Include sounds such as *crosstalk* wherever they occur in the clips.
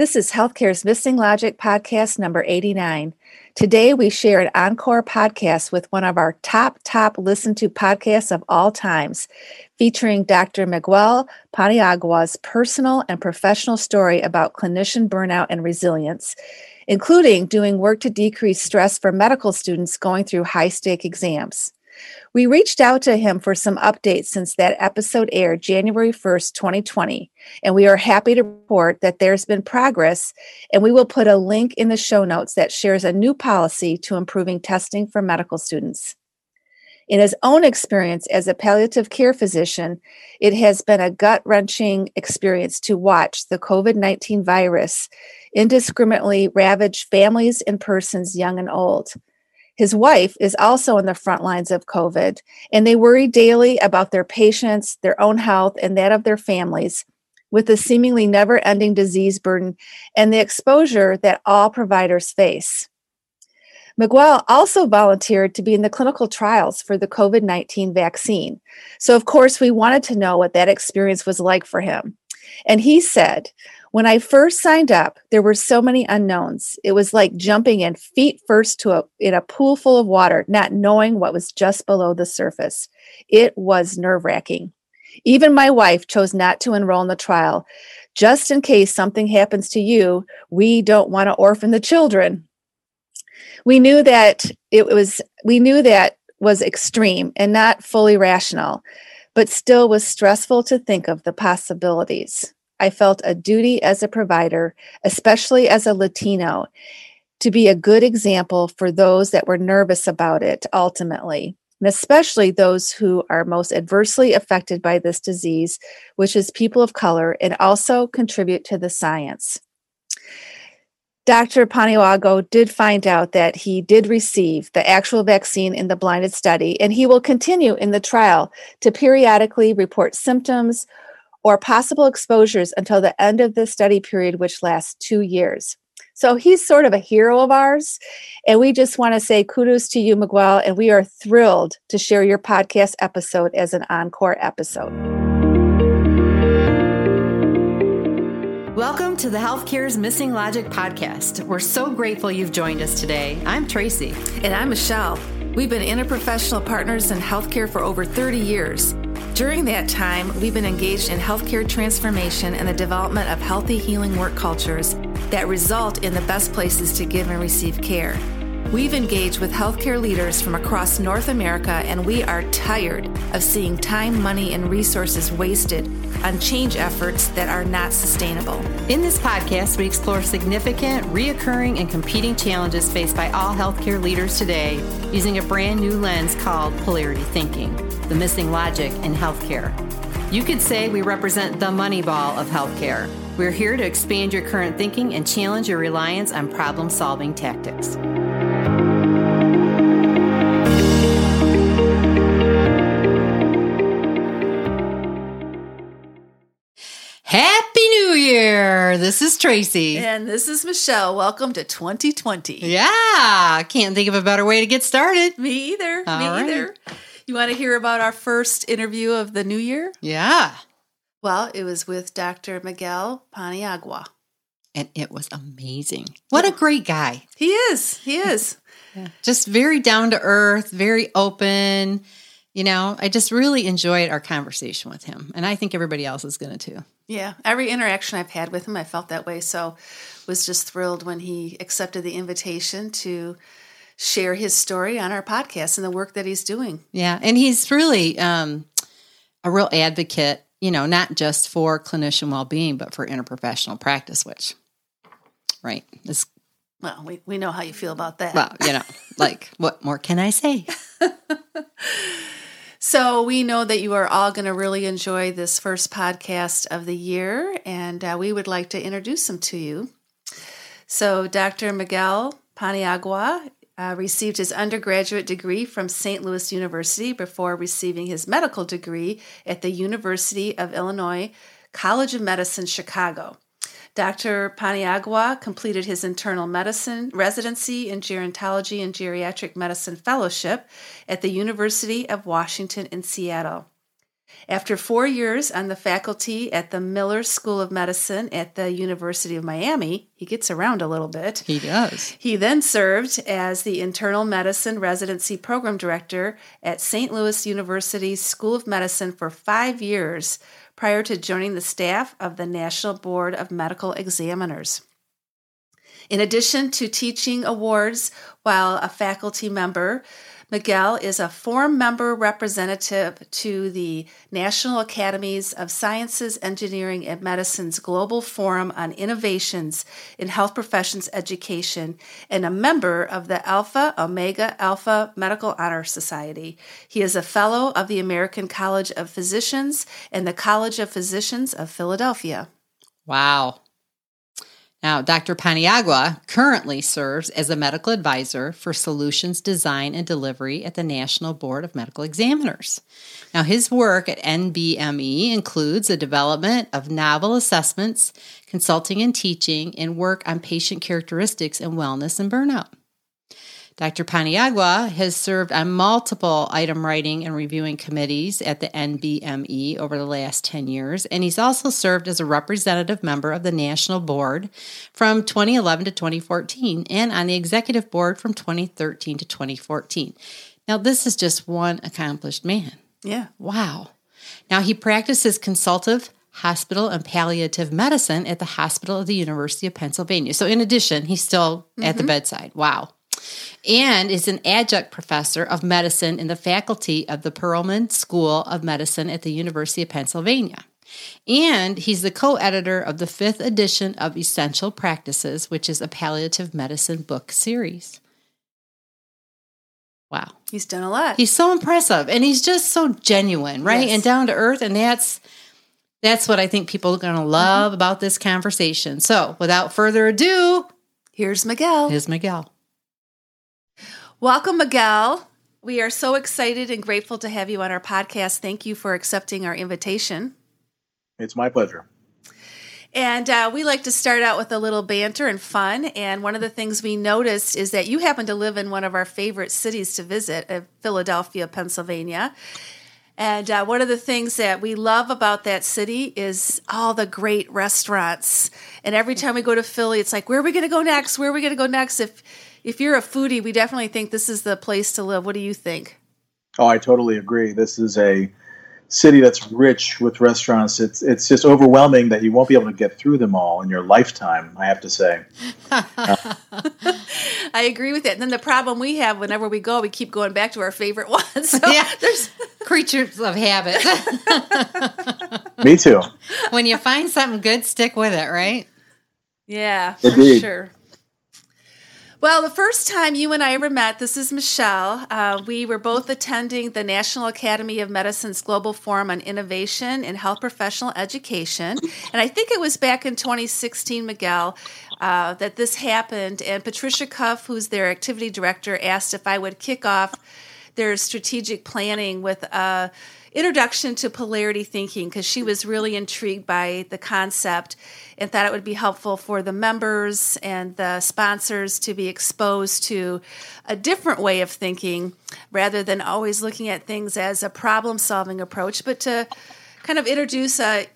This is Healthcare's Missing Logic podcast number 89. Today we share an encore podcast with one of our top, top listened to podcasts of all times, featuring Dr. Miguel Paniagua's personal and professional story about clinician burnout and resilience, including doing work to decrease stress for medical students going through high stake exams. We reached out to him for some updates since that episode aired January 1st, 2020, and we are happy to report that there's been progress, and we will put a link in the show notes that shares a new policy to improving testing for medical students. In his own experience as a palliative care physician, it has been a gut wrenching experience to watch the COVID 19 virus indiscriminately ravage families and persons young and old. His wife is also on the front lines of COVID, and they worry daily about their patients, their own health, and that of their families, with the seemingly never ending disease burden and the exposure that all providers face. Miguel also volunteered to be in the clinical trials for the COVID 19 vaccine. So, of course, we wanted to know what that experience was like for him. And he said, when I first signed up, there were so many unknowns. It was like jumping in feet first to a in a pool full of water, not knowing what was just below the surface. It was nerve-wracking. Even my wife chose not to enroll in the trial. Just in case something happens to you, we don't want to orphan the children. We knew that it was we knew that was extreme and not fully rational, but still was stressful to think of the possibilities. I felt a duty as a provider, especially as a Latino, to be a good example for those that were nervous about it ultimately, and especially those who are most adversely affected by this disease, which is people of color, and also contribute to the science. Dr. Paniagua did find out that he did receive the actual vaccine in the blinded study, and he will continue in the trial to periodically report symptoms or possible exposures until the end of the study period, which lasts two years. So he's sort of a hero of ours. And we just want to say kudos to you, Miguel. And we are thrilled to share your podcast episode as an encore episode. Welcome to the Healthcare's Missing Logic podcast. We're so grateful you've joined us today. I'm Tracy. And I'm Michelle. We've been interprofessional partners in healthcare for over 30 years. During that time, we've been engaged in healthcare transformation and the development of healthy healing work cultures that result in the best places to give and receive care. We've engaged with healthcare leaders from across North America, and we are tired of seeing time, money, and resources wasted on change efforts that are not sustainable. In this podcast, we explore significant, reoccurring, and competing challenges faced by all healthcare leaders today using a brand new lens called polarity thinking the missing logic in healthcare. You could say we represent the money ball of healthcare. We're here to expand your current thinking and challenge your reliance on problem solving tactics. This is Tracy. And this is Michelle. Welcome to 2020. Yeah, can't think of a better way to get started. Me either. All Me right. either. You want to hear about our first interview of the new year? Yeah. Well, it was with Dr. Miguel Paniagua. And it was amazing. What a great guy. He is. He is. Just very down to earth, very open. You know, I just really enjoyed our conversation with him. And I think everybody else is going to too. Yeah. Every interaction I've had with him, I felt that way. So was just thrilled when he accepted the invitation to share his story on our podcast and the work that he's doing. Yeah. And he's really um, a real advocate, you know, not just for clinician well being, but for interprofessional practice, which, right, is, Well, we, we know how you feel about that. well, you know, like, what more can I say? *laughs* So we know that you are all going to really enjoy this first podcast of the year, and uh, we would like to introduce them to you. So, Dr. Miguel Paniagua uh, received his undergraduate degree from St. Louis University before receiving his medical degree at the University of Illinois College of Medicine, Chicago. Dr. Paniagua completed his internal medicine residency in gerontology and geriatric medicine fellowship at the University of Washington in Seattle. After four years on the faculty at the Miller School of Medicine at the University of Miami, he gets around a little bit. He does. He then served as the internal medicine residency program director at St. Louis University School of Medicine for five years prior to joining the staff of the National Board of Medical Examiners. In addition to teaching awards while a faculty member, Miguel is a forum member representative to the National Academies of Sciences, Engineering, and Medicine's Global Forum on Innovations in Health Professions Education and a member of the Alpha Omega Alpha Medical Honor Society. He is a fellow of the American College of Physicians and the College of Physicians of Philadelphia. Wow. Now, Dr. Paniagua currently serves as a medical advisor for solutions design and delivery at the National Board of Medical Examiners. Now, his work at NBME includes the development of novel assessments, consulting and teaching, and work on patient characteristics and wellness and burnout. Dr. Paniagua has served on multiple item writing and reviewing committees at the NBME over the last 10 years, and he's also served as a representative member of the National Board from 2011 to 2014 and on the Executive Board from 2013 to 2014. Now, this is just one accomplished man. Yeah. Wow. Now, he practices consultative hospital and palliative medicine at the Hospital of the University of Pennsylvania. So, in addition, he's still mm-hmm. at the mm-hmm. bedside. Wow and is an adjunct professor of medicine in the faculty of the Perelman School of Medicine at the University of Pennsylvania. And he's the co editor of the fifth edition of Essential Practices, which is a palliative medicine book series. Wow. He's done a lot. He's so impressive and he's just so genuine, right? Yes. And down to earth. And that's that's what I think people are going to love mm-hmm. about this conversation. So, without further ado, here's Miguel. Here's Miguel. Welcome, Miguel. We are so excited and grateful to have you on our podcast. Thank you for accepting our invitation. It's my pleasure. And uh, we like to start out with a little banter and fun. And one of the things we noticed is that you happen to live in one of our favorite cities to visit, uh, Philadelphia, Pennsylvania. And uh, one of the things that we love about that city is all the great restaurants. And every time we go to Philly, it's like, where are we going to go next? Where are we going to go next? If if you're a foodie, we definitely think this is the place to live. What do you think? Oh, I totally agree. This is a city that's rich with restaurants. It's it's just overwhelming that you won't be able to get through them all in your lifetime. I have to say. uh, *laughs* I agree with that. And then the problem we have whenever we go, we keep going back to our favorite *laughs* ones. So yeah, there's *laughs* creatures of habit. Me too. When you find something good, stick with it, right? Yeah, for sure. Well, the first time you and I ever met, this is Michelle. Uh, we were both attending the National Academy of Medicine's Global Forum on Innovation in Health Professional Education. And I think it was back in 2016, Miguel, uh, that this happened. And Patricia Cuff, who's their activity director, asked if I would kick off their strategic planning with a introduction to polarity thinking because she was really intrigued by the concept and thought it would be helpful for the members and the sponsors to be exposed to a different way of thinking rather than always looking at things as a problem solving approach, but to kind of introduce a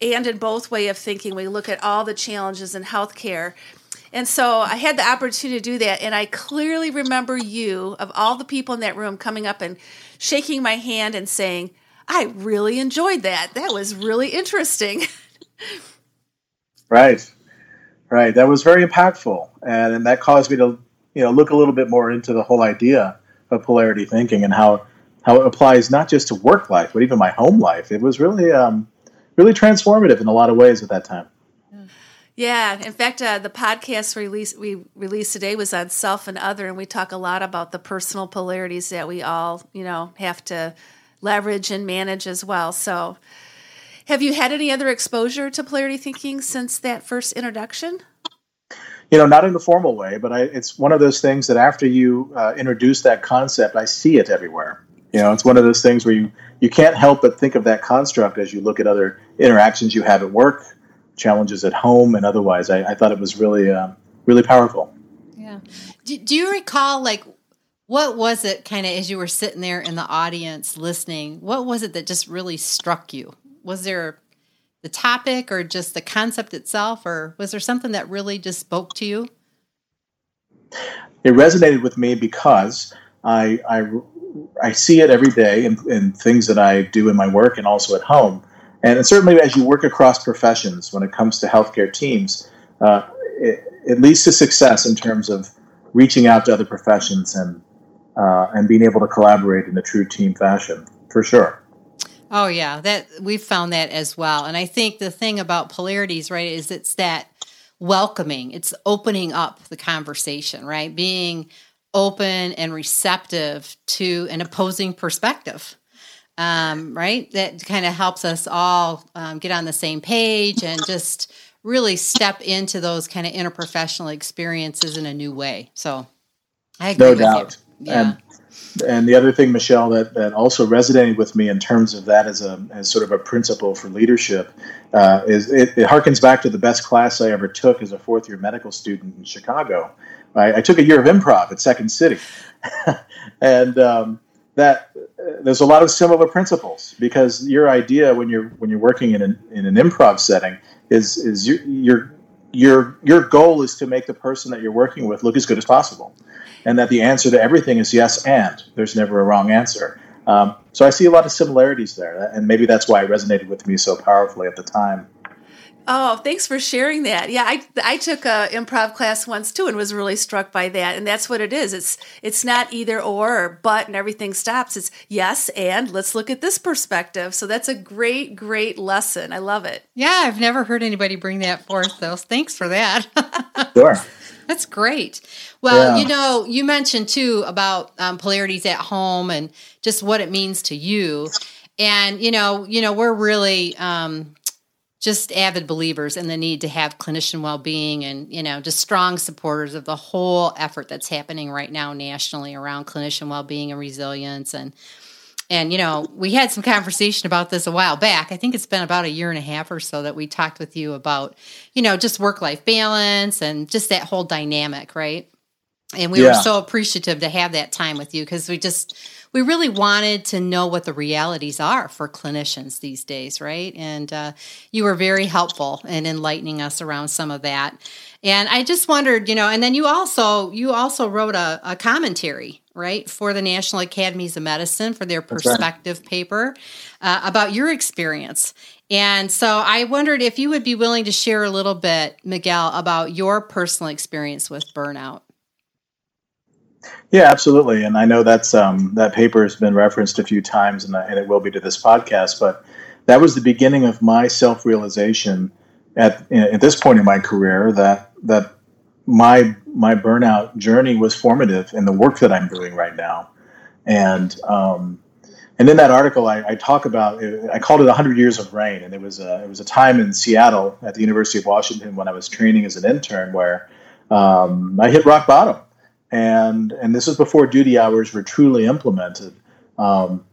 and in both way of thinking. We look at all the challenges in healthcare. And so I had the opportunity to do that. And I clearly remember you, of all the people in that room, coming up and shaking my hand and saying, I really enjoyed that. That was really interesting. *laughs* right. Right. That was very impactful. And, and that caused me to, you know, look a little bit more into the whole idea of polarity thinking and how, how it applies not just to work life, but even my home life. It was really, um, really transformative in a lot of ways at that time. Yeah, in fact, uh, the podcast release we released today was on self and other, and we talk a lot about the personal polarities that we all, you know, have to leverage and manage as well. So, have you had any other exposure to polarity thinking since that first introduction? You know, not in a formal way, but I, it's one of those things that after you uh, introduce that concept, I see it everywhere. You know, it's one of those things where you, you can't help but think of that construct as you look at other interactions you have at work, challenges at home, and otherwise. I, I thought it was really, uh, really powerful. Yeah. Do, do you recall, like, What was it kind of as you were sitting there in the audience listening? What was it that just really struck you? Was there the topic or just the concept itself, or was there something that really just spoke to you? It resonated with me because I, I, I see it every day in, in things that I do in my work and also at home. And certainly, as you work across professions when it comes to healthcare teams, uh, it, it, leads to success in terms of reaching out to other professions and uh, and being able to collaborate in a true team fashion, for sure. Oh yeah, that we've found that as well. And I think the thing about polarities, right, is it's that welcoming. It's opening up the conversation, right? Being open and receptive to an opposing perspective. Um, right? That kind of helps us all um, get on the same page and just really step into those kind of interprofessional experiences in a new way. So I agree no doubt. You. Yeah. And and the other thing, Michelle, that, that also resonated with me in terms of that as a as sort of a principle for leadership uh, is it, it, harkens back to the best class I ever took as a fourth year medical student in Chicago. I, I took a year of improv at Second City, *laughs* and um, that uh, there's a lot of similar principles because your idea when you're when you're working in an, in an improv setting is is your your your your goal is to make the person that you're working with look as good as possible and that the answer to everything is yes and. There's never a wrong answer. Um, so I see a lot of similarities there, and maybe that's why it resonated with me so powerfully at the time. Oh, thanks for sharing that. Yeah, I I took a improv class once too and was really struck by that. And that's what it is. It's it's not either or or but and everything stops. It's yes and let's look at this perspective. So that's a great great lesson. I love it. Yeah, I've never heard anybody bring that forth though. Thanks for that. *laughs* sure. That's great. Well, yeah. you know, you mentioned too about um, polarities at home and just what it means to you. And you know, you know, we're really um, just avid believers in the need to have clinician well-being and you know just strong supporters of the whole effort that's happening right now nationally around clinician well-being and resilience. And and you know we had some conversation about this a while back. I think it's been about a year and a half or so that we talked with you about you know just work-life balance and just that whole dynamic right and we yeah. were so appreciative to have that time with you because we just we really wanted to know what the realities are for clinicians these days right and uh, you were very helpful in enlightening us around some of that and i just wondered you know and then you also you also wrote a, a commentary right for the national academies of medicine for their perspective right. paper uh, about your experience and so I wondered if you would be willing to share a little bit, Miguel, about your personal experience with burnout. Yeah, absolutely. And I know that's um, that paper has been referenced a few times, and, and, it will be to this podcast. But that was the beginning of my self realization at at this point in my career that that my my burnout journey was formative in the work that I'm doing right now. And um, and in that article, I, I, talk about I called it 100 years of rain, and it was a, it was a time in Seattle at the University of Washington when I was training as an intern where um, I hit rock bottom and and this was before duty hours were truly implemented. Um,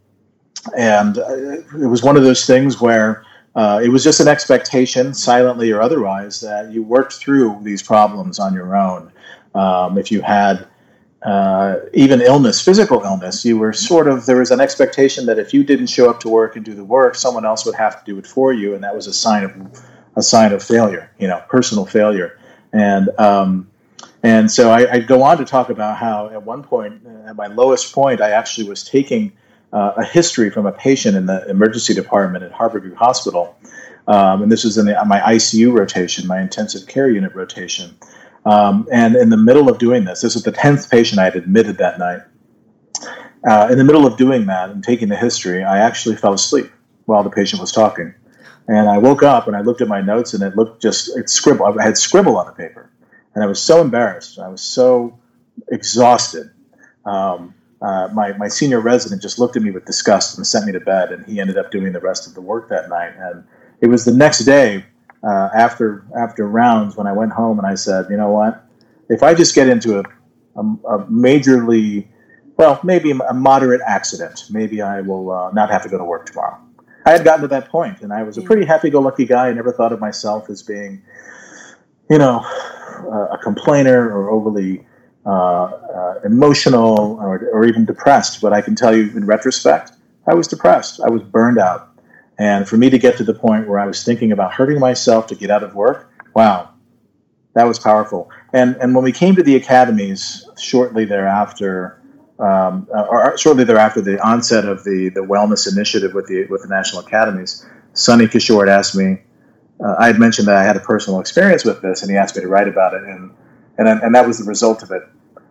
and uh, it was one of those things where uh, it was just an expectation, silently or otherwise, that you worked through these problems on your own. Um, if you had uh, even illness, physical illness, you were sort of there was an expectation that if you didn't show up to work and do the work, someone else would have to do it for you, and that was a sign of a sign of failure, you know, personal failure. And um, and so I, I, go on to talk about how at one point, uh, at my lowest point, I actually was taking uh, a history from a patient in the emergency department at Harborview Hospital. Um, and this was in the, my ICU rotation, my intensive care unit rotation. Um, and in the middle of doing this, this was the 10th patient I had admitted that night. Uh, in the middle of doing that and taking the history, I actually fell asleep while the patient was talking. And I woke up and I looked at my notes and it looked just, it scribble. I had scribble on the paper and I was so embarrassed. I was so exhausted. Um, uh, my, my senior resident just looked at me with disgust and sent me to bed, and he ended up doing the rest of the work that night. And it was the next day uh, after after rounds when I went home and I said, you know what? If I just get into a, a, a majorly, well, maybe a moderate accident, maybe I will uh, not have to go to work tomorrow. I had gotten to that point, and I was a pretty happy-go-lucky guy. I never thought of myself as being, you know, a complainer or overly uh, uh, emotional or, or even depressed. But I can tell you in retrospect, I was depressed. I was burned out. And for me to get to the point where I was thinking about hurting myself to get out of work, wow, that was powerful. And and when we came to the academies shortly thereafter, um, or shortly thereafter, the onset of the the wellness initiative with the with the national academies, Sunny Kishore had asked me. Uh, I had mentioned that I had a personal experience with this, and he asked me to write about it, and and and that was the result of it.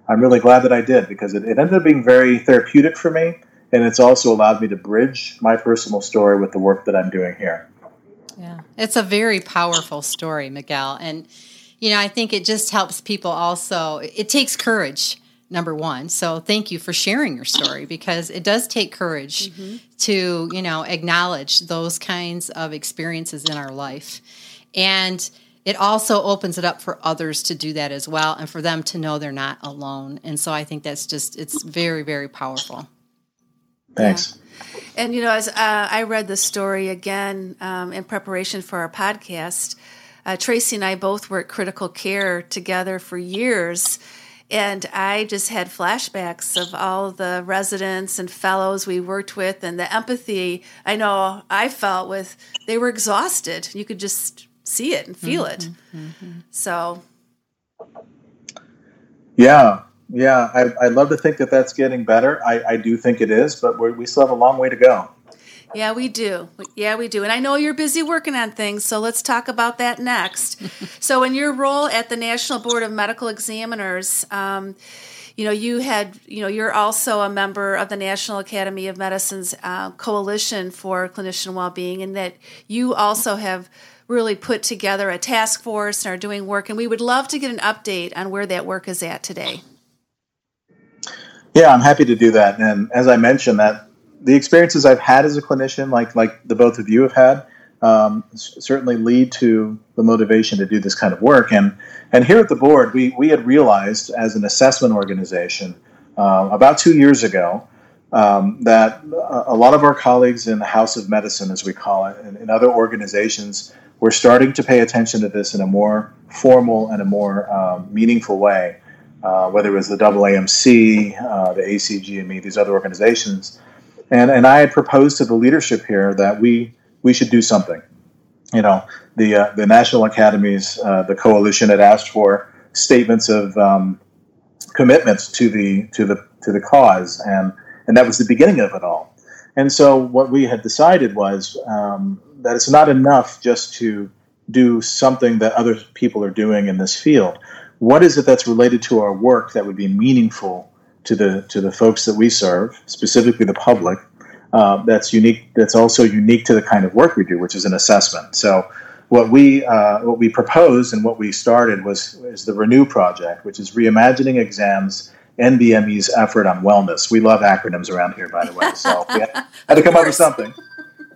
I'm really glad that I did because it, it ended up being very therapeutic for me and it's also allowed me to bridge my personal story with the work that I'm doing here. Yeah, it's a very powerful story, Miguel. And, you know, I think it just helps people also. It takes courage, number one. So thank you for sharing your story because it does take courage mm-hmm. to, you know, acknowledge those kinds of experiences in our life. And, it also opens it up for others to do that as well and for them to know they're not alone and so i think that's just it's very very powerful Thanks. Yeah. And you know, as uh, I read the story again um, in preparation for our podcast, uh, Tracy and I both worked critical care together for years. And I just had flashbacks of all the residents and fellows we worked with and the empathy I know I felt with, they were exhausted. You could just see it and feel mm-hmm, it. Mm-hmm. So. Yeah, yeah, I, I'd love to think that that's getting better. I, I do think it is, but we still have a long way to go. Yeah, we do. Yeah, we do. And I know you're busy working on things, so let's talk about that next. *laughs* so, in your role at the National Board of Medical Examiners, um, you know, you had, you know, you're also a member of the National Academy of Medicine's uh, Coalition for Clinician Wellbeing, and that you also have really put together a task force and are doing work. And we would love to get an update on where that work is at today. Yeah, I'm happy to do that. And as I mentioned, that the experiences I've had as a clinician, like like the both of you have had, um, certainly lead to the motivation to do this kind of work. And and here at the board, we we had realized as an assessment organization uh, about two years ago um, that a lot of our colleagues in the House of Medicine, as we call it, and in other organizations, were starting to pay attention to this in a more formal and a more um, meaningful way uh, whether it was the AAMC, uh, the ACGME, these other organizations. And, and I had proposed to the leadership here that we, we should do something. You know, the, uh, the national academies, uh, the coalition had asked for statements of um, commitments to the, to, the, to the cause, and, and that was the beginning of it all. And so what we had decided was um, that it's not enough just to do something that other people are doing in this field what is it that's related to our work that would be meaningful to the to the folks that we serve, specifically the public, uh, that's unique. That's also unique to the kind of work we do, which is an assessment. So, what we uh, what we proposed and what we started was is the Renew project, which is reimagining exams. NBME's effort on wellness. We love acronyms around here, by the way. So *laughs* we had, had to come up with something.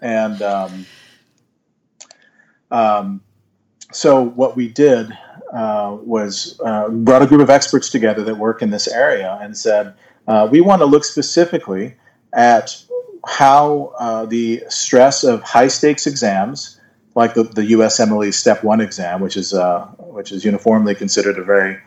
And um, um, so what we did uh, was uh, brought a group of experts together that work in this area and said, uh, we want to look specifically at how uh, the stress of high stakes exams, like the, the USMLE Step 1 exam, which is, uh, which is uniformly considered a very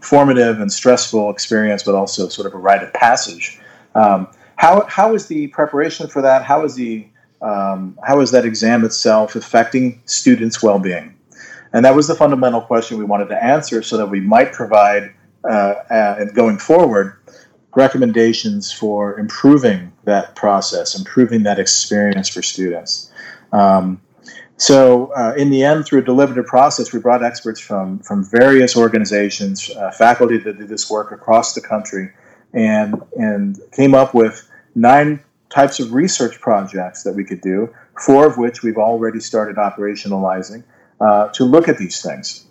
formative and stressful experience, but also sort of a rite of passage. Um, how, how is the preparation for that? How is the um, how is that exam itself affecting students' well-being? And that was the fundamental question we wanted to answer so that we might provide, uh, uh, going forward, recommendations for improving that process, improving that experience for students. Um, so, uh, in the end, through a deliberative process, we brought experts from, from various organizations, uh, faculty that did this work across the country, and, and came up with nine types of research projects that we could do, four of which we've already started operationalizing uh, to look at these things.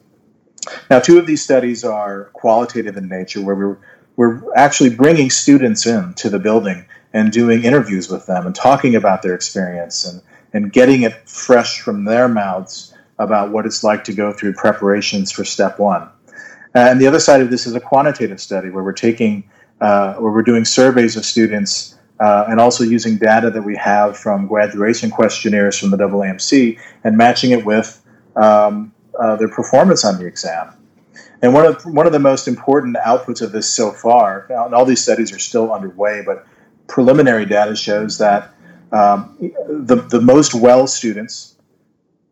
Now, two of these studies are qualitative in nature, where we're, we're actually bringing students in to the building and doing interviews with them and talking about their experience and, and getting it fresh from their mouths about what it's like to go through preparations for step one. And the other side of this is a quantitative study where we're taking, uh, where we're doing surveys of students uh, and also using data that we have from graduation questionnaires from the AAMC and matching it with um, uh, their performance on the exam. And one of one of the most important outputs of this so far, and all these studies are still underway, but preliminary data shows that um, the the most well students,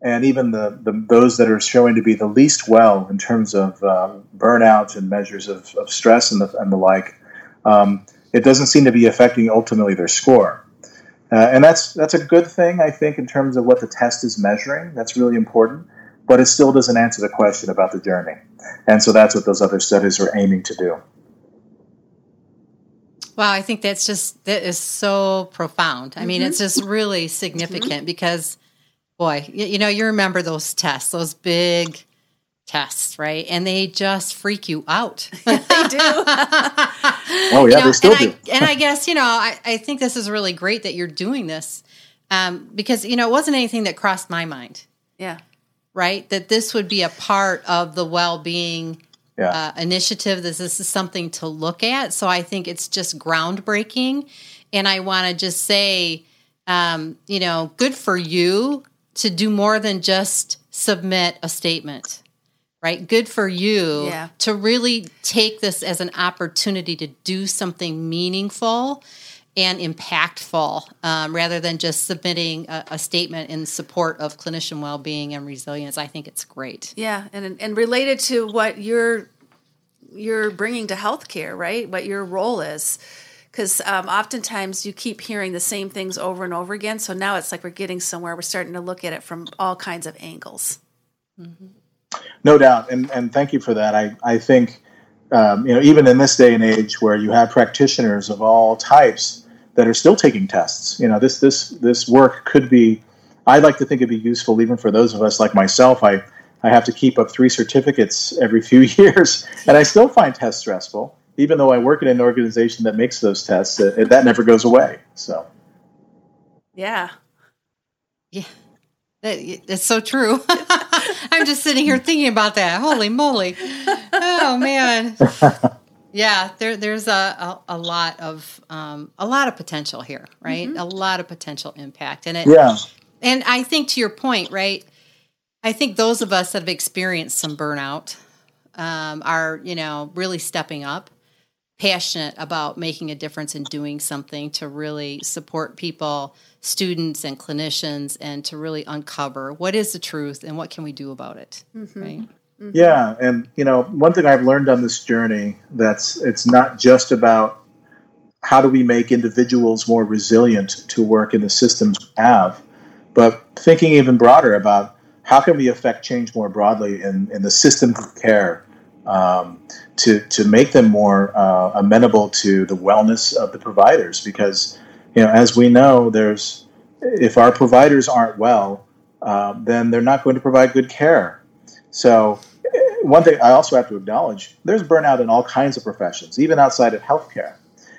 and even the, the those that are showing to be the least well in terms of uh, burnout and measures of, of stress and the and the like, um, it doesn't seem to be affecting ultimately their score. Uh, and that's that's a good thing, I think, in terms of what the test is measuring. That's really important, but it still doesn't answer the question about the journey. And so that's what those other studies are aiming to do. Wow, I think that's just that is so profound. I mean, mm-hmm. it's just really significant mm-hmm. because, boy, you, you know, you remember those tests, those big tests, right? And they just freak you out. *laughs* they do. *laughs* oh yeah, you know, they still and do. I, and I *laughs* guess you know, I, I think this is really great that you're doing this um, because you know it wasn't anything that crossed my mind. Yeah. Right. That this would be a part of the well-being yeah. uh, initiative. This, this is something to look at. So I think it's just groundbreaking, and I want to just say, um, you know, good for you to do more than just submit a statement right? Good for you yeah. to really take this as an opportunity to do something meaningful and impactful um, rather than just submitting a, a, statement in support of clinician well-being and resilience. I think it's great. Yeah and and related to what you're you're bringing to healthcare right? What your role is. Because um, oftentimes you keep hearing the same things over and over again. So now it's like we're getting somewhere. We're starting to look at it from all kinds of angles. Mm-hmm. No doubt, and and thank you for that. I I think um, you know even in this day and age where you have practitioners of all types that are still taking tests, you know this this this work could be. I'd like to think it'd be useful even for those of us like myself. I I have to keep up three certificates every few *laughs* years, and I still find tests stressful, even though I work in an organization that makes those tests. It, that never goes away. So. Yeah. Yeah. It's so true. *laughs* I'm just sitting here thinking about that. Holy moly. Oh man. *laughs* Yeah, there, there's a, a, a, lot of um, a lot of potential here, right? Mm-hmm. A lot of potential impact, and it. Yeah. And I think to your point, right? I think those of us that have experienced some burnout um, are, you know, really stepping up, passionate about making a difference and doing something to really support people students and clinicians and to really uncover what is the truth and what can we do about it mm-hmm. right mm-hmm. yeah and you know one thing i've learned on this journey that's it's not just about how do we make individuals more resilient to work in the systems we have but thinking even broader about how can we affect change more broadly in, in the systems of care um, to, to make them more uh, amenable to the wellness of the providers because you know, as we know, there's if our providers aren't well, uh, then they're not going to provide good care. So, one thing I also have to acknowledge: there's burnout in all kinds of professions, even outside of healthcare.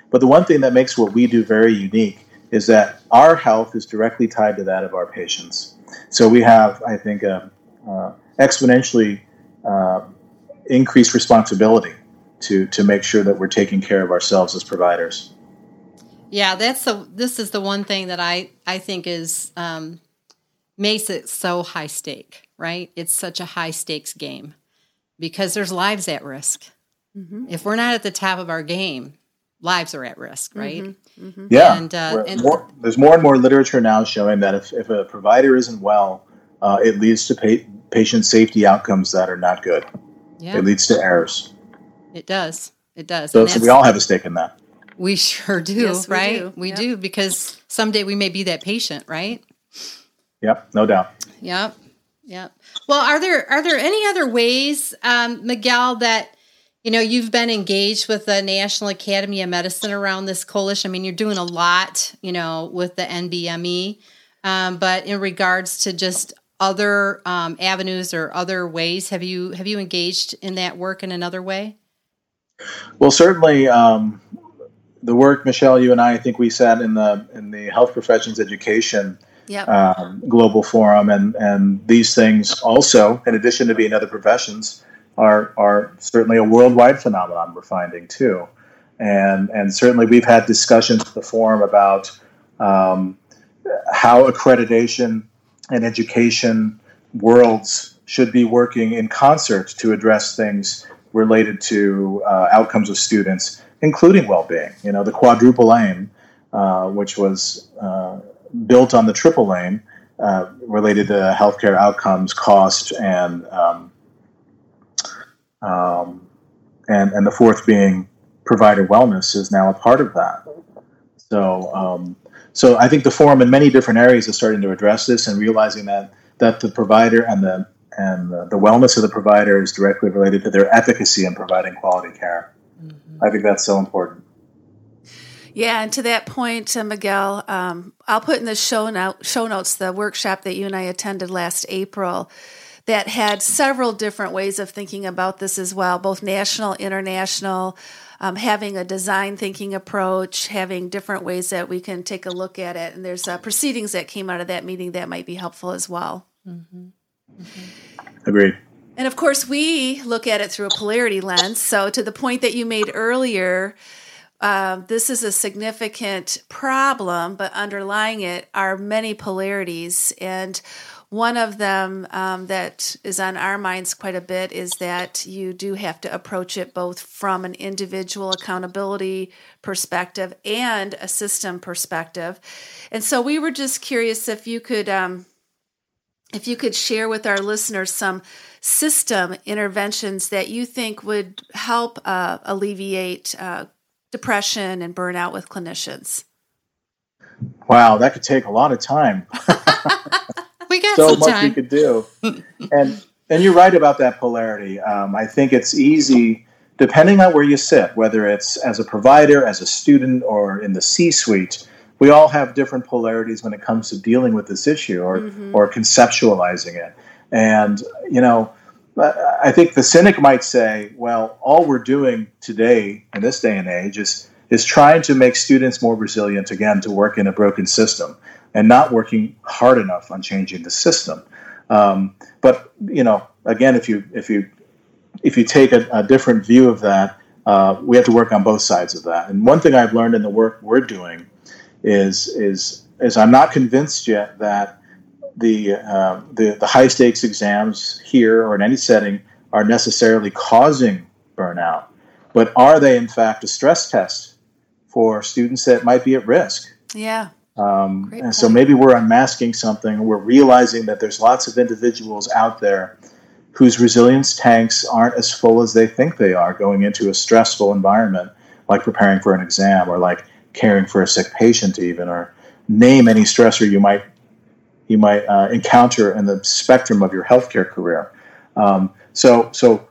But the one thing that makes what we do very unique is that our health is directly tied to that of our patients. So we have, I think, a, uh, exponentially uh, increased responsibility to to make sure that we're taking care of ourselves as providers. Yeah, that's the. This is the one thing that I I think is um, makes it so high stake. Right? It's such a high stakes game because there's lives at risk. Mm-hmm. If we're not at the top of our game, lives are at risk, right? Mm-hmm. Mm-hmm. Yeah. And, uh, and more, there's more and more literature now showing that if, if a provider isn't well, uh, it leads to pa- patient safety outcomes that are not good. Yeah. It leads to errors. It does. It does. So, so we all have a stake in that. We sure do, yes, we right? Do. We yep. do because someday we may be that patient, right? Yep, no doubt. Yep, yep. Well, are there are there any other ways, um, Miguel, that you know you've been engaged with the National Academy of Medicine around this coalition? I mean, you're doing a lot, you know, with the NBME, um, but in regards to just other um, avenues or other ways, have you have you engaged in that work in another way? Well, certainly, um, the work, Michelle, you and I, I think we sat in the in the health professions education yep. um, global forum, and and these things also, in addition to being other professions, are are certainly a worldwide phenomenon. We're finding too, and and certainly we've had discussions at the forum about um, how accreditation and education worlds should be working in concert to address things related to uh, outcomes of students, including well-being. You know, the quadruple aim, uh, which was uh, built on the triple aim, uh, related to healthcare outcomes, cost, and um, um, and and the fourth being provider wellness is now a part of that. So um, so I think the forum in many different areas is starting to address this and realizing that that the provider and the and the, the wellness of the provider is directly related to their efficacy in providing quality care. Mm-hmm. I think that's so important. Yeah, and to that point, uh, Miguel, um, I'll put in the show, note, show notes the workshop that you and I attended last April that had several different ways of thinking about this as well, both national, international, um, having a design thinking approach, having different ways that we can take a look at it. And there's uh, proceedings that came out of that meeting that might be helpful as well. Mm-hmm. Mm-hmm. Agreed. And of course, we look at it through a polarity lens. So, to the point that you made earlier, uh, this is a significant problem, but underlying it are many polarities. And one of them um, that is on our minds quite a bit is that you do have to approach it both from an individual accountability perspective and a system perspective. And so we were just curious if you could. Um, if you could share with our listeners some system interventions that you think would help uh, alleviate uh, depression and burnout with clinicians. Wow, that could take a lot of time. *laughs* we got so much time. we could do. *laughs* and and you're right about that polarity. Um, I think it's easy, depending on where you sit, whether it's as a provider, as a student, or in the C-suite. We all have different polarities when it comes to dealing with this issue or mm-hmm. or conceptualizing it. And you know, I think the cynic might say, well, all we're doing today in this day and age is is trying to make students more resilient again to work in a broken system and not working hard enough on changing the system. Um, but you know, again, if you if you if you take a, a different view of that, uh, we have to work on both sides of that. And one thing I've learned in the work we're doing is is is I'm not convinced yet that the uh, the, the high stakes exams here or in any setting are necessarily causing burnout, but are they in fact a stress test for students that might be at risk? Yeah. Um, and so maybe we're unmasking something. We're realizing that there's lots of individuals out there whose resilience tanks aren't as full as they think they are going into a stressful environment, like preparing for an exam or like caring for a sick patient, even, or name any stressor you might you might uh, encounter in the spectrum of your healthcare career. Um, so so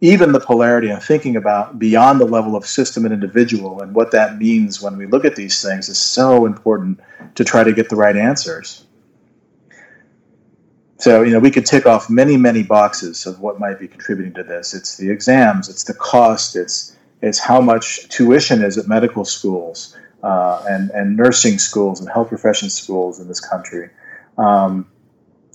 even the polarity and thinking about beyond the level of system and individual and what that means when we look at these things is so important to try to get the right answers. So, you know, we could tick off many, many boxes of what might be contributing to this. It's the exams, it's the cost, it's it's how much tuition is at medical schools uh, and, and nursing schools and health profession schools in this country. Um,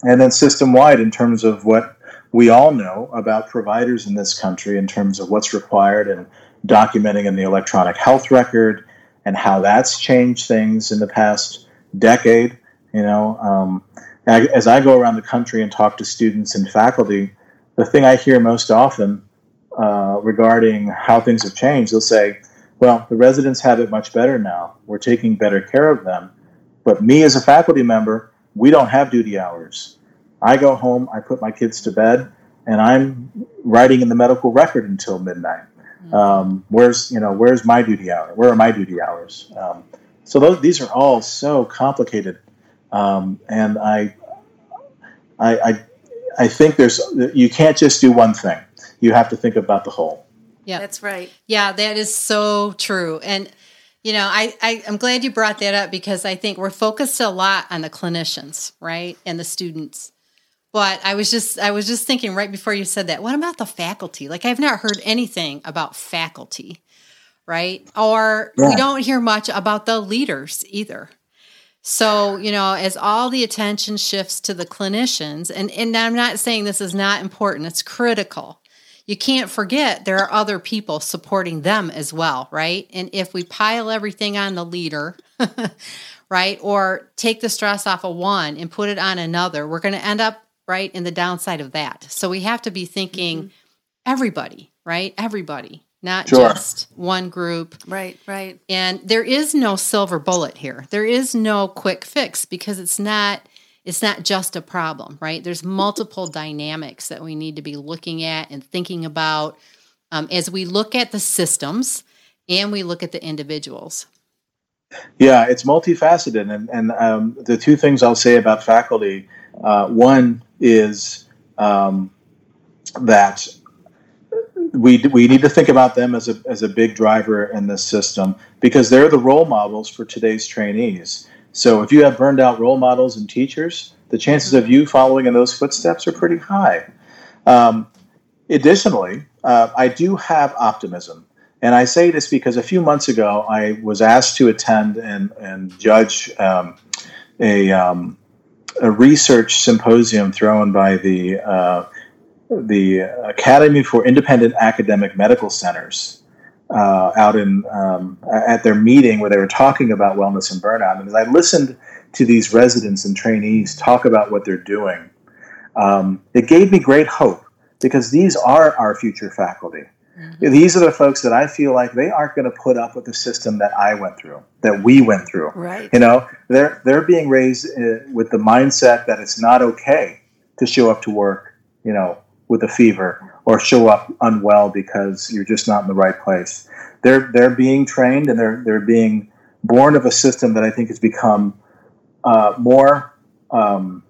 and then system wide in terms of what we all know about providers in this country in terms of what's required and documenting in the electronic health record and how that's changed things in the past decade. You know, um, as I go around the country and talk to students and faculty, the thing I hear most often uh, regarding how things have changed, they'll say, well, the residents have it much better now. We're taking better care of them. But me as a faculty member, we don't have duty hours. I go home, I put my kids to bed, and I'm writing in the medical record until midnight. Mm-hmm. Um, where's you know where's my duty hour? Where are my duty hours? Um, so those, these are all so complicated, um, and I, I, I, I think there's you can't just do one thing. You have to think about the whole. Yeah, that's right. Yeah, that is so true. And you know, I, I am glad you brought that up because I think we're focused a lot on the clinicians, right, and the students. But I was just I was just thinking right before you said that, what about the faculty? Like I've not heard anything about faculty, right? Or yeah. we don't hear much about the leaders either. So, you know, as all the attention shifts to the clinicians, and, and I'm not saying this is not important, it's critical. You can't forget there are other people supporting them as well, right? And if we pile everything on the leader, *laughs* right, or take the stress off of one and put it on another, we're going to end up right in the downside of that so we have to be thinking mm-hmm. everybody, right? Everybody, not Sure. just one group. Right, right. And there is no silver bullet here. There is no quick fix because it's not it's not just a problem, right? There's multiple *laughs* dynamics that we need to be looking at and thinking about um, as we look at the systems and we look at the individuals. Yeah, it's multifaceted, and and um, the two things I'll say about faculty, uh, one is um, that we we need to think about them as a as a big driver in this system because they're the role models for today's trainees. So if you have burned out role models and teachers, the chances of you following in those footsteps are pretty high. Um, additionally, uh, I do have optimism. And I say this because a few months ago, I was asked to attend and, and judge um, a, um, a research symposium thrown by the, uh, the Academy for Independent Academic Medical Centers uh, out in, um, at their meeting where they were talking about wellness and burnout. And as I listened to these residents and trainees talk about what they're doing, um, it gave me great hope because these are our future faculty. These are the folks that I feel like they aren't going to put up with the system that I went through, that we went through. Right. You know, they're they're being raised uh, with the mindset that it's not okay to show up to work, you know, with a fever or show up unwell because you're just not in the right place. They're they're being trained and they're they're being born of a system that I think has become uh, more um,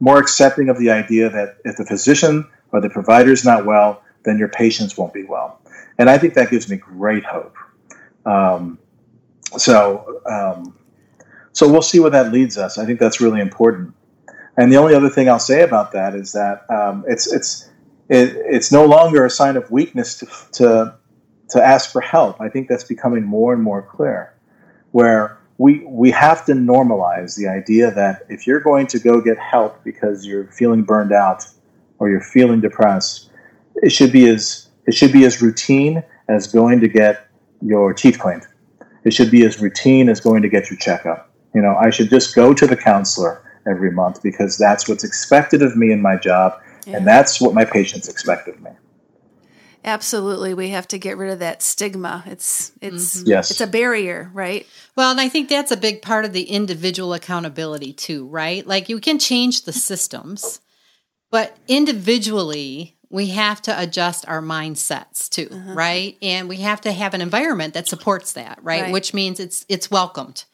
more accepting of the idea that if the physician or the provider is not well, then your patients won't be well. And I think that gives me great hope. Um, so, um, so we'll see where that leads us. I think that's really important. And the only other thing I'll say about that is that um, it's it's it, it's no longer a sign of weakness to, to to ask for help. I think that's becoming more and more clear, where we we have to normalize the idea that if you're going to go get help because you're feeling burned out or you're feeling depressed, it should be as it should be as routine as going to get your teeth cleaned. It should be as routine as going to get your checkup. You know, I should just go to the counselor every month because that's what's expected of me in my job, Yeah. and that's what my patients expect of me. Absolutely. We have to get rid of that stigma. It's it's mm-hmm. Yes. it's a barrier, right? Well, and I think that's a big part of the individual accountability too, right? Like you can change the systems, but individually, we have to adjust our mindsets too, right? And we have to have an environment that supports that, right? Right. Which means it's it's welcomed.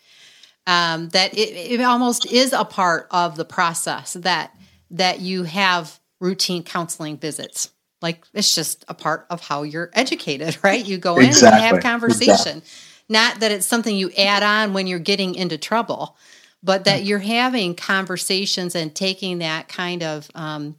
Um, that it, it almost is a part of the process that that you have routine counseling visits. Like it's just a part of how you're educated, *laughs* right? You go in and have conversation. Exactly. Not that it's something you add on when you're getting into trouble, but that you're having conversations and taking that kind of um,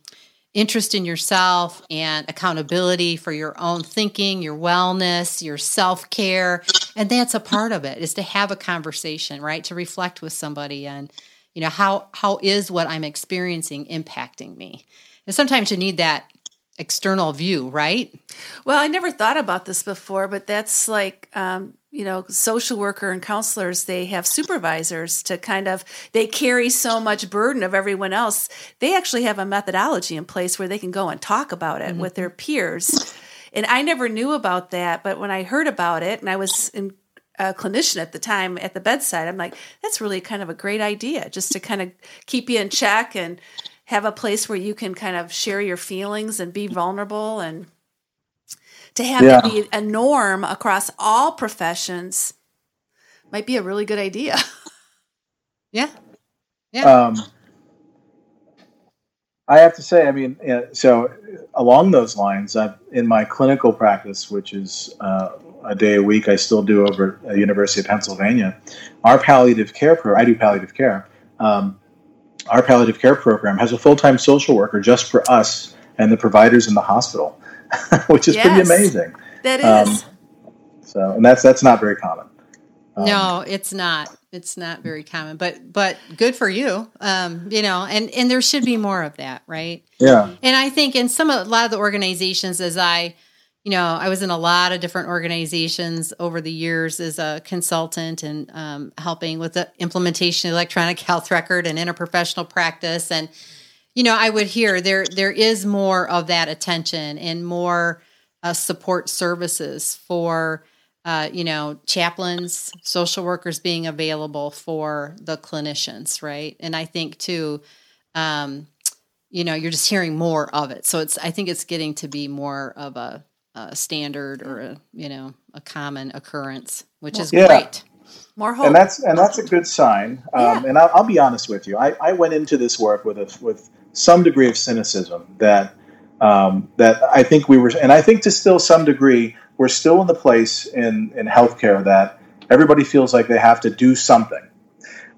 interest in yourself and accountability for your own thinking, your wellness, your self care, and that's a part of it. Is to have a conversation, right? To reflect with somebody and you know how how is what I'm experiencing impacting me. And sometimes you need that external view, right? Well, I never thought about this before, but that's like, um, you know, social worker and counselors, they have supervisors to kind of, they carry so much burden of everyone else. They actually have a methodology in place where they can go and talk about it with their peers. And I never knew about that, but when I heard about it, and I was in, a clinician at the time at the bedside, I'm like, that's really kind of a great idea just to kind of keep you in check and have a place where you can kind of share your feelings and be vulnerable and to have Yeah. it be a norm across all professions might be a really good idea. *laughs* Yeah. Yeah. Um, I have to say, I mean, uh, so along those lines, I've, in my clinical practice, which is uh, a day a week, I still do over at University of Pennsylvania. Our palliative care program, I do palliative care. Um, our palliative care program has a full time social worker just for us and the providers in the hospital, *laughs* which is pretty amazing. That is. Um. So, and that's that's not very common. Um, no, it's not. It's not very common, but but good for you. Um, you know, and and there should be more of that, right? Yeah. And I think in some a lot of the organizations, as I, you know, I was in a lot of different organizations over the years as a consultant and um, helping with the implementation of electronic *laughs* health record and interprofessional practice. And you know, I would hear there there is more of that attention and more uh, support services for uh, you know, chaplains, social workers being available for the clinicians, right? And I think too, um, you know, you're just hearing more of it. So it's, I think it's getting to be more of a, a standard or a, you know, a common occurrence, which is yeah. great. More hope. And that's and that's a good sign. Um, yeah. And I'll, I'll, be honest with you. I, I went into this work with a, with some degree of cynicism that um, that I think we were, and I think to still some degree we're still in the place in, in healthcare that everybody feels like they have to do something.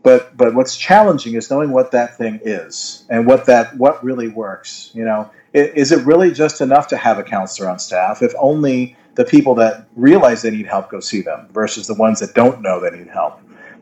But but what's challenging is knowing what that thing is and what that what really works. You know, is it really just enough to have a counselor on staff if only the people that realize they need help go see them versus the ones that don't know they need help?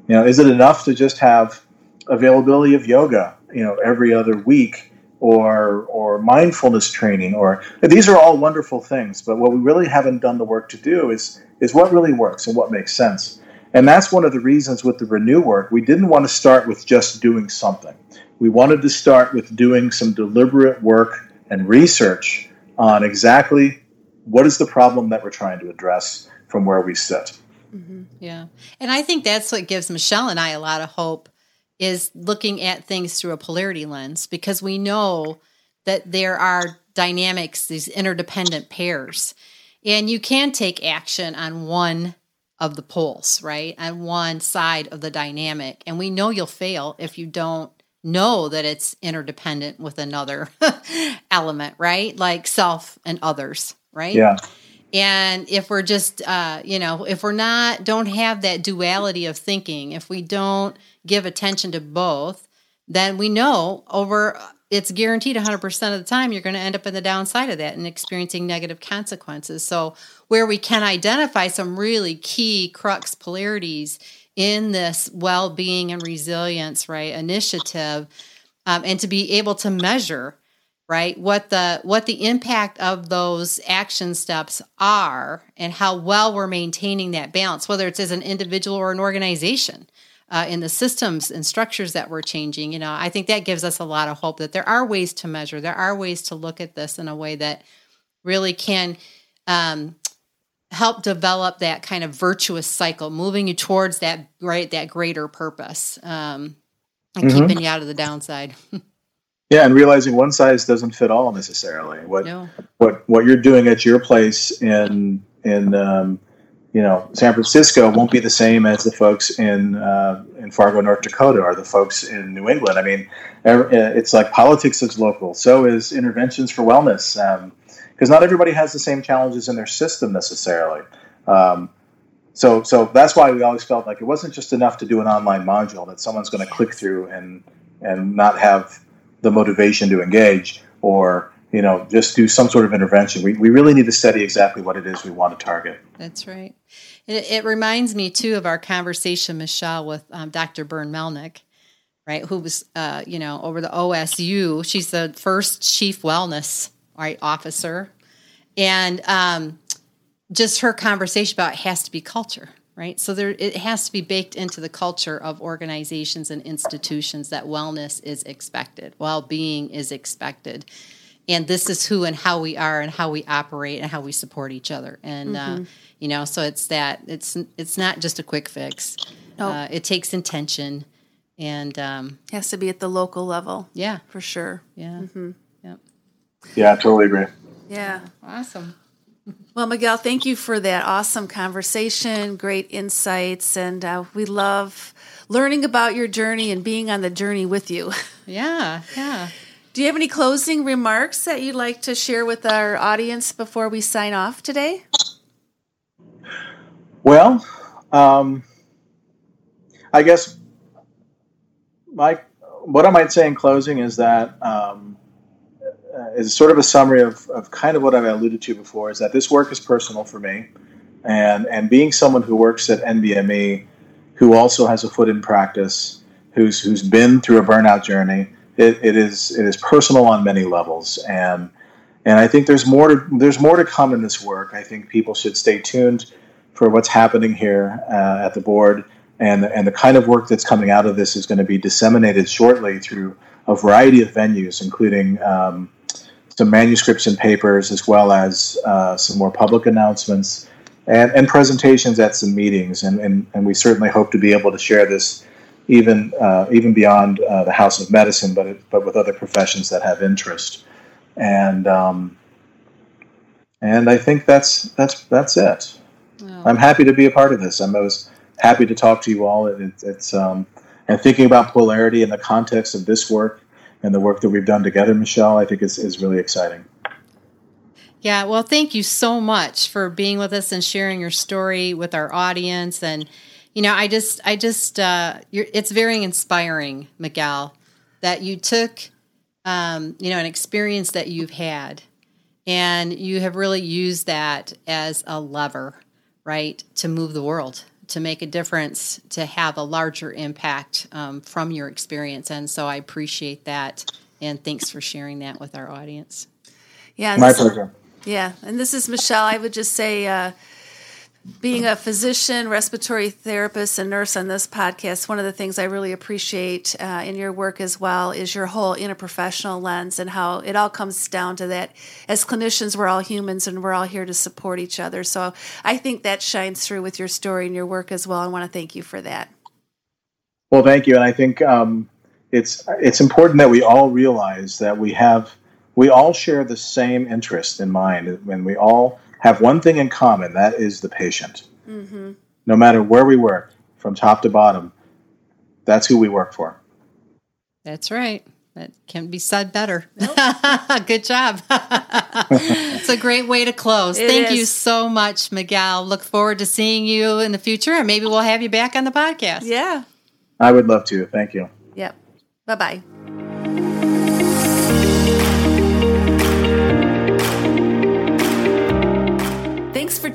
You know, is it enough to just have availability of yoga, you know, every other week or or mindfulness training or these are all wonderful things but what we really haven't done the work to do is is what really works and what makes sense and that's one of the reasons with the renew work we didn't want to start with just doing something we wanted to start with doing some deliberate work and research on exactly what is the problem that we're trying to address from where we sit mm-hmm. yeah and i think that's what gives michelle and i a lot of hope is looking at things through a polarity lens because we know that there are dynamics, these interdependent pairs. And you can take action on one of the poles, right? On one side of the dynamic. And we know you'll fail if you don't know that it's interdependent with another *laughs* element, right? Like self and others, right? Yeah. And if we're just, uh, you know, if we're not, don't have that duality of thinking, if we don't give attention to both, then we know over it's guaranteed 100% of the time you're going to end up in the downside of that and experiencing negative consequences. So, where we can identify some really key crux polarities in this well being and resilience, right, initiative, um, and to be able to measure right what the what the impact of those action steps are and how well we're maintaining that balance whether it's as an individual or an organization uh, in the systems and structures that we're changing, you know, I think that gives us a lot of hope that there are ways to measure, there are ways to look at this in a way that really can um, help develop that kind of virtuous cycle, moving you towards that right that greater purpose, um, and mm-hmm. keeping you out of the downside. *laughs* yeah, and realizing one size doesn't fit all necessarily. What no. what what you're doing at your place in in um, you know, San Francisco won't be the same as the folks in uh, in Fargo, North Dakota, or the folks in New England. I mean, uh, it's like politics is local. So is interventions for wellness, because not everybody has the same challenges in their system necessarily. Um, so, so that's why we always felt like it wasn't just enough to do an online module that someone's going to click through and and not have the motivation to engage, or you know, just do some sort of intervention. We, we really need to study exactly what it is we want to target. That's right. It, it reminds me, too, of our conversation, Michelle, with um, Dr. Bern Melnyk, right, who was, uh, you know, over the OSU. She's the first chief wellness right, officer. And um, just her conversation about it has to be culture, right? So there, it has to be baked into the culture of organizations and institutions that wellness is expected, well being is expected and this is who and how we are and how we operate and how we support each other and uh, mm-hmm. uh, you know so it's that it's it's not just a quick fix nope. uh, it takes intention and um, has to be at the local level yeah for sure yeah mm-hmm. Yeah yeah I totally agree. Yeah. Awesome. Well miguel thank you for that awesome conversation great insights and uh, we love learning about your journey and being on the journey with you. *laughs* Yeah yeah. Do you have any closing remarks that you'd like to share with our audience before we sign off today? Well, um, I guess my what I might say in closing is that um, is sort of a summary of, of kind of what I've alluded to before. Is that this work is personal for me, and and being someone who works at NBME, who also has a foot in practice, who's who's been through a burnout journey it, it is it is personal on many levels, and and I think there's more to there's more to come in this work. I think people should stay tuned for what's happening here uh, at the board. and and the kind of work that's coming out of this is going to be disseminated shortly through a variety of venues, including um, some manuscripts and papers, as well as uh, some more public announcements and, and presentations at some meetings. And, and, and we certainly hope to be able to share this even uh, even beyond uh, the House of Medicine, but it, but with other professions that have interest. And um, and I think that's that's that's it. Oh. I'm happy to be a part of this. I'm, I was happy to talk to you all. It, it's um, and thinking about polarity in the context of this work and the work that we've done together, Michelle, I think is, is really exciting. Yeah, well, thank you so much for being with us and sharing your story with our audience. And you know, I just, I just, uh, it's very inspiring, Miguel, that you took, um, you know, an experience that you've had, and you have really used that as a lever, right, to move the world, to make a difference, to have a larger impact um, from your experience. And so, I appreciate that, and thanks for sharing that with our audience. Yeah, my pleasure. Yeah, and this is Michelle. I would just say, uh, being a physician, respiratory therapist, and nurse on this podcast, one of the things I really appreciate uh, in your work as well is your whole interprofessional lens and how it all comes down to that. As clinicians, we're all humans and we're all here to support each other. So I think that shines through with your story and your work as well. I want to thank you for that. Well, thank you, and I think um, it's it's important that we all realize that we have we all share the same interest in mind, and we all have one thing in common that is the patient. Mm-hmm. No matter where we work, from top to bottom, that's who we work for. That's right. That can't be said better. Nope. *laughs* Good job. *laughs* it's a great way to close. It Thank is. you so much, Miguel. Look forward to seeing you in the future, and maybe we'll have you back on the podcast. Yeah. I would love to. Thank you. Yep. Bye bye.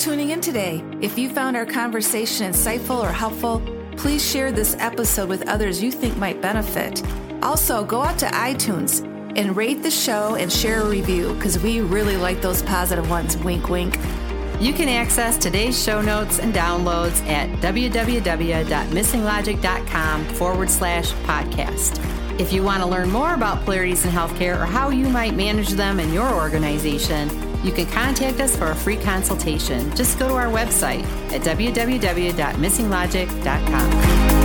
Tuning in today. If you found our conversation insightful or helpful, please share this episode with others you think might benefit. Also, go out to iTunes and rate the show and share a review because we really like those positive ones. Wink, wink. You can access today's show notes and downloads at www.missinglogic.com forward slash podcast. If you want to learn more about polarities in healthcare or how you might manage them in your organization, you can contact us for a free consultation. Just go to our website at www.missinglogic.com.